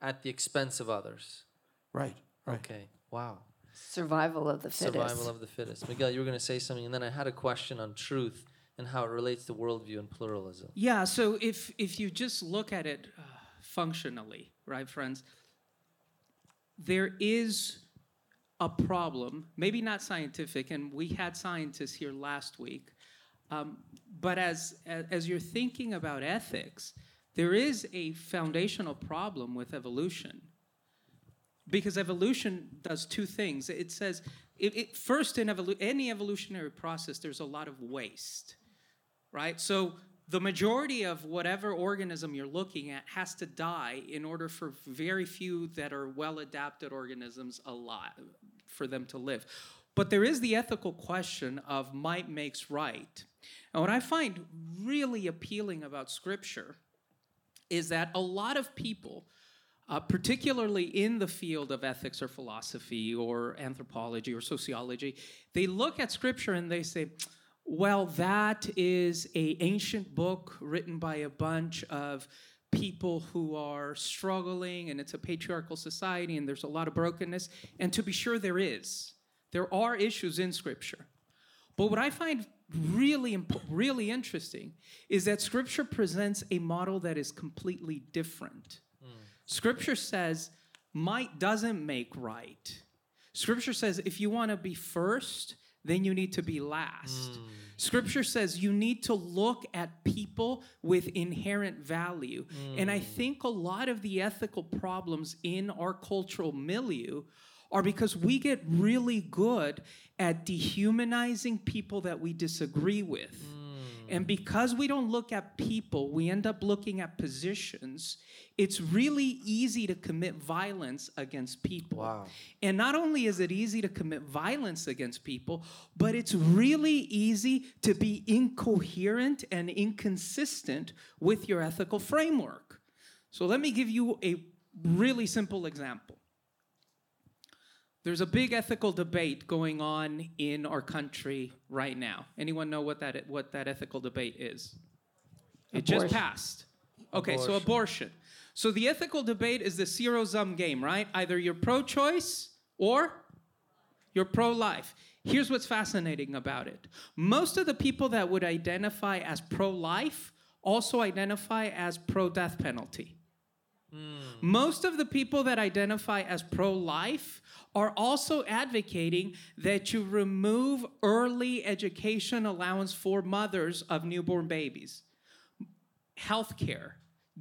Speaker 2: at the expense of others.
Speaker 6: Right, right.
Speaker 2: Okay, wow.
Speaker 1: Survival of the fittest.
Speaker 2: Survival of the fittest. Miguel, you were going to say something, and then I had a question on truth and how it relates to worldview and pluralism.
Speaker 4: Yeah, so if if you just look at it uh, functionally, right, friends, there is a problem, maybe not scientific, and we had scientists here last week, um, but as, as you're thinking about ethics, there is a foundational problem with evolution because evolution does two things. It says, it, it, first in evolu- any evolutionary process, there's a lot of waste, right? So the majority of whatever organism you're looking at has to die in order for very few that are well-adapted organisms alive for them to live. But there is the ethical question of might makes right. And what I find really appealing about Scripture is that a lot of people uh, particularly in the field of ethics or philosophy or anthropology or sociology, they look at scripture and they say, well, that is a ancient book written by a bunch of people who are struggling and it's a patriarchal society and there's a lot of brokenness. And to be sure, there is. There are issues in scripture. But what I find really, imp- really interesting is that scripture presents a model that is completely different. Hmm. Scripture says might doesn't make right. Scripture says if you want to be first, then you need to be last. Mm. Scripture says you need to look at people with inherent value. And I mm. think a lot of the ethical problems in our cultural milieu are because we get really good at dehumanizing people that we disagree with. Mm. And because we don't look at people, we end up looking at positions. It's really easy to commit violence against people.
Speaker 2: Wow.
Speaker 4: And not only is it easy to commit violence against people, but it's really easy to be incoherent and inconsistent with your ethical framework. So let me give you a really simple example. There's a big ethical debate going on in our country right now. Anyone know what that what that ethical debate is? It just passed. Okay, so abortion. So the ethical debate is the zero sum game, right? Either you're pro choice or you're pro life. Here's what's fascinating about it most of the people that would identify as pro life also identify as pro death penalty. Most of the people that identify as pro life are also advocating that you remove early education allowance for mothers of newborn babies healthcare.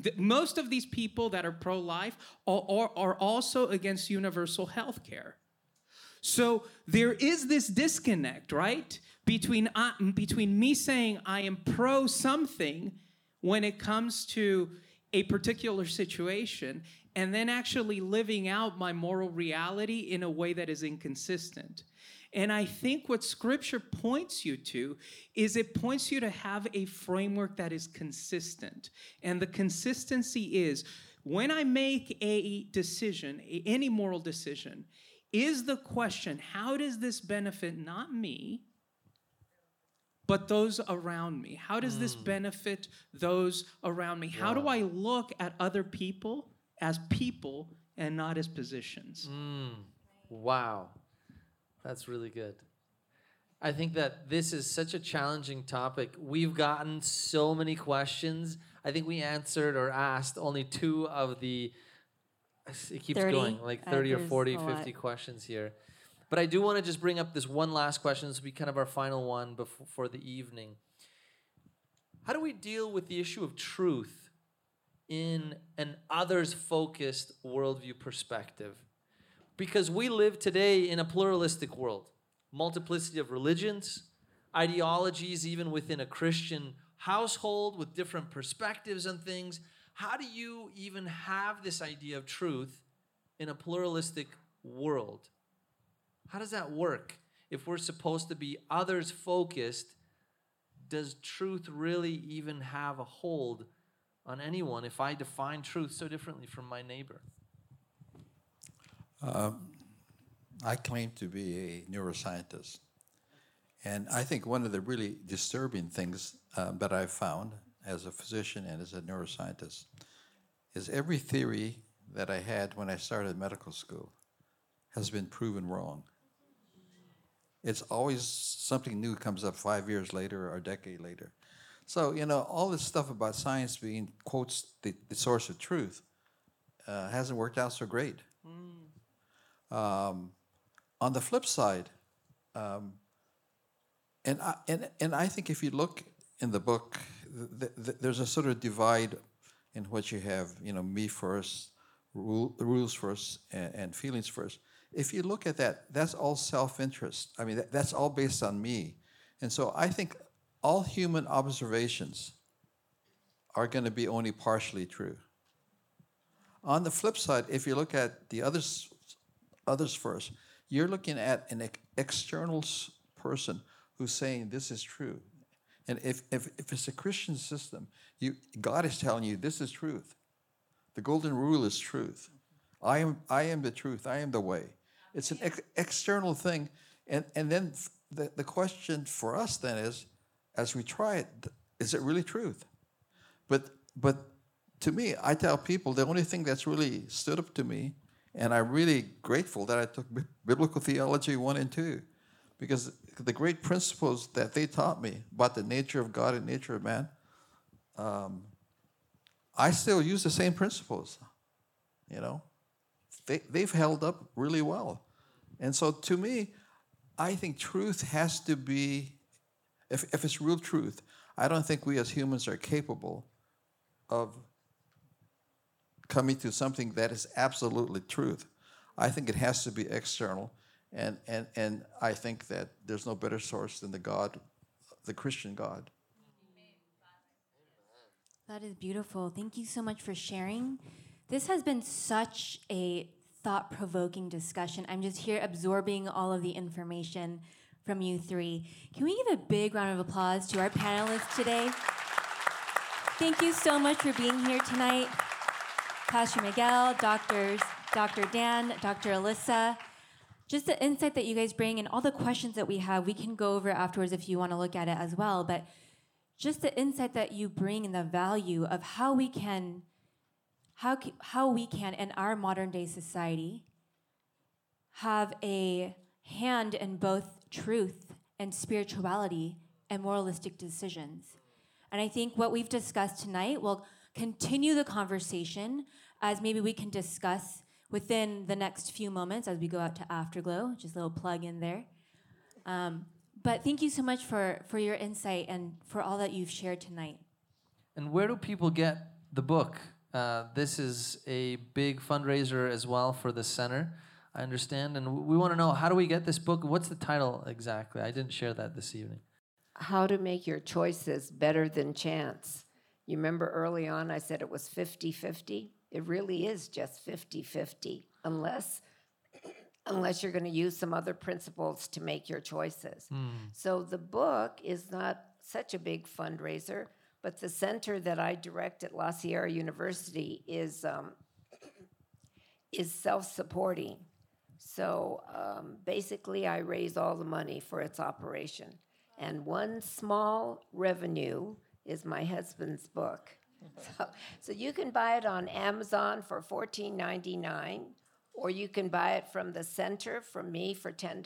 Speaker 4: Th- Most of these people that are pro life are, are, are also against universal health care. So there is this disconnect, right? Between, uh, between me saying I am pro something when it comes to a particular situation and then actually living out my moral reality in a way that is inconsistent. And I think what scripture points you to is it points you to have a framework that is consistent. And the consistency is when I make a decision, any moral decision, is the question how does this benefit not me, but those around me? How does this benefit those around me? How do I look at other people as people and not as positions?
Speaker 2: Wow. That's really good. I think that this is such a challenging topic. We've gotten so many questions. I think we answered or asked only two of the it keeps
Speaker 3: 30.
Speaker 2: going like
Speaker 3: Uh,
Speaker 2: 30 or
Speaker 3: there's
Speaker 2: 40
Speaker 3: a lot.
Speaker 2: 50 questions here but i do want to just bring up this one last question this will be kind of our final one before for the evening. How do we deal with the issue of truth in an others focused worldview perspective? Because we live today in a pluralistic world. Multiplicity of religions ideologies even within a christian household with different perspectives on things. How do you even have this idea of truth in a pluralistic world how does that work if we're supposed to be others focused does truth really even have a hold on anyone if i define truth so differently from my neighbor
Speaker 6: I claim to be a neuroscientist. And I think one of the really disturbing things um, that I've found as a physician and as a neuroscientist is every theory that I had when I started medical school has been proven wrong. It's always something new comes up five years later or a decade later. So, you know, all this stuff about science being, quotes, the, the source of truth uh, hasn't worked out so great. Um, on the flip side, um, and, I, and, and I think if you look in the book, th- th- there's a sort of divide in which you have, you know, me first, rule, rules first, and, and feelings first. If you look at that, that's all self interest. I mean, that, that's all based on me. And so I think all human observations are going to be only partially true. On the flip side, if you look at the others, others first, you're looking at an ex- external person who's saying this is true. And if, if, if it's a Christian system, you, God is telling you this is truth. The golden rule is truth. I am, I am the truth. I am the way. It's an ex- external thing. And, and then the, the question for us then is, as we try it, is it really truth? But but to me, I tell people the only thing that's really stood up to me, and I'm really grateful that I took bi- biblical theology one and two, because the great principles that they taught me about the nature of God and nature of man, um, I still use the same principles. You know, they they've held up really well, and so to me, I think truth has to be if, if it's real truth, I don't think we as humans are capable of coming to something that is absolutely truth. I think it has to be external, and, and, and I think that there's no better source than the God, the Christian God.
Speaker 3: That is beautiful. Thank you so much for sharing. This has been such a thought provoking discussion. I'm just here absorbing all of the information from you three. Can we give a big round of applause to our panelists today? Thank you so much for being here tonight. Pastor Miguel, doctors, Dr. Dan, Dr. Elissa. Just the insight that you guys bring and all the questions that we have, we can go over afterwards if you want to look at it as well. But just the insight that you bring and the value of how we can how, how we can in our modern day society have a hand in both truth and spirituality and moralistic decisions. And i think what we've discussed tonight will continue the conversation as maybe we can discuss within the next few moments as we go out to afterglow. Just a little plug in there. Um, but thank you so much for for your insight and for all that you've shared tonight.
Speaker 2: And where do people get the book? Uh, this is a big fundraiser as well for the center. I understand. And we want to know how do we get this book? What's the title exactly? I didn't share that this evening.
Speaker 1: How to make your choices better than chance. You remember early on I said it was 50 50? It really is just 50 50, unless, unless you're going to use some other principles to make your choices. So the book is not such a big fundraiser, but the center that I direct at La Sierra University is, um, is self supporting. So um, basically, I raise all the money for its operation. And one small revenue is my husband's book. So, so you can buy it on Amazon for $14.99, or you can buy it from the center from me for $10.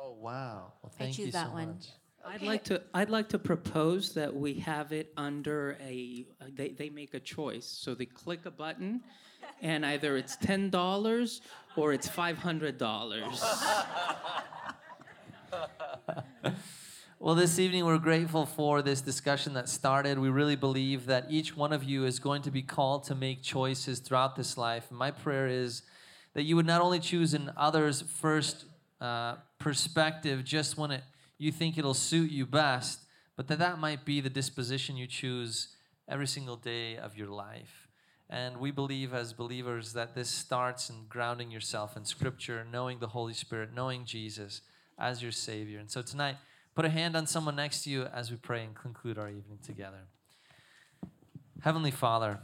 Speaker 2: Oh, wow. Well,
Speaker 3: I
Speaker 2: thank you
Speaker 3: choose that
Speaker 2: so
Speaker 3: one.
Speaker 2: much.
Speaker 4: I'd like to. I'd like to propose that we have it under a. They they make a choice, so they click a button, and either it's ten dollars or it's five hundred dollars. [laughs]
Speaker 2: Well, this evening we're grateful for this discussion that started. We really believe that each one of you is going to be called to make choices throughout this life. My prayer is that you would not only choose an other's first uh, perspective just when it, you think it'll suit you best, but that that might be the disposition you choose every single day of your life. And we believe as believers that this starts in grounding yourself in Scripture, knowing the Holy Spirit, knowing Jesus as your Savior. And so tonight, put a hand on someone next to you as we pray and conclude our evening together. Heavenly Father,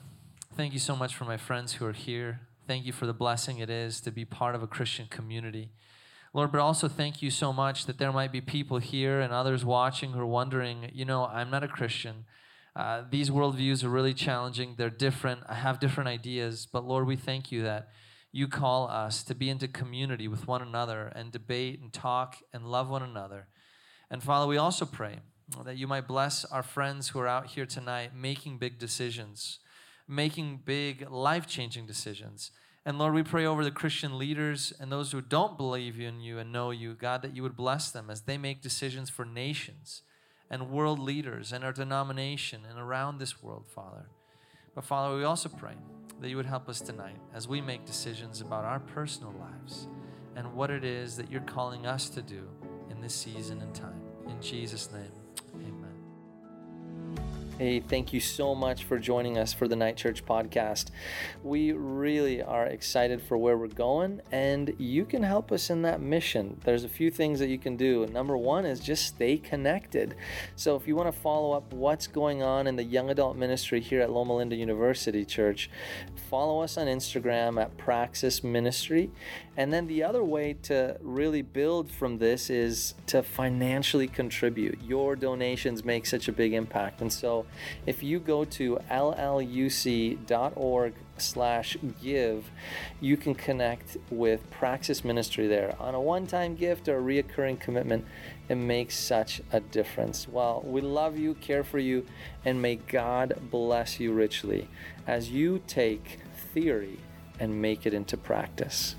Speaker 2: thank you so much for my friends who are here. Thank you for the blessing it is to be part of a Christian community. Lord, but also thank you so much that there might be people here and others watching who are wondering, you know, I'm not a Christian. Uh, these worldviews are really challenging. They're different. I have different ideas. But Lord, we thank you that you call us to be into community with one another and debate and talk and love one another. And Father, we also pray that you might bless our friends who are out here tonight making big decisions, making big life changing decisions. And Lord, we pray over the Christian leaders and those who don't believe in you and know you, God, that you would bless them as they make decisions for nations and world leaders and our denomination and around this world, Father. But Father, we also pray that you would help us tonight as we make decisions about our personal lives and what it is that you're calling us to do in this season and time. In Jesus' name. Hey, thank you so much for joining us for the Night Church podcast. We really are excited for where we're going, and you can help us in that mission. There's a few things that you can do. Number one is just stay connected. So, if you want to follow up what's going on in the young adult ministry here at Loma Linda University Church, follow us on Instagram at Praxis Ministry. And then the other way to really build from this is to financially contribute. Your donations make such a big impact. And so if you go to lluc.org slash give, you can connect with Praxis Ministry there. On a one-time gift or a reoccurring commitment, it makes such a difference. Well, we love you, care for you, and may God bless you richly as you take theory and make it into practice.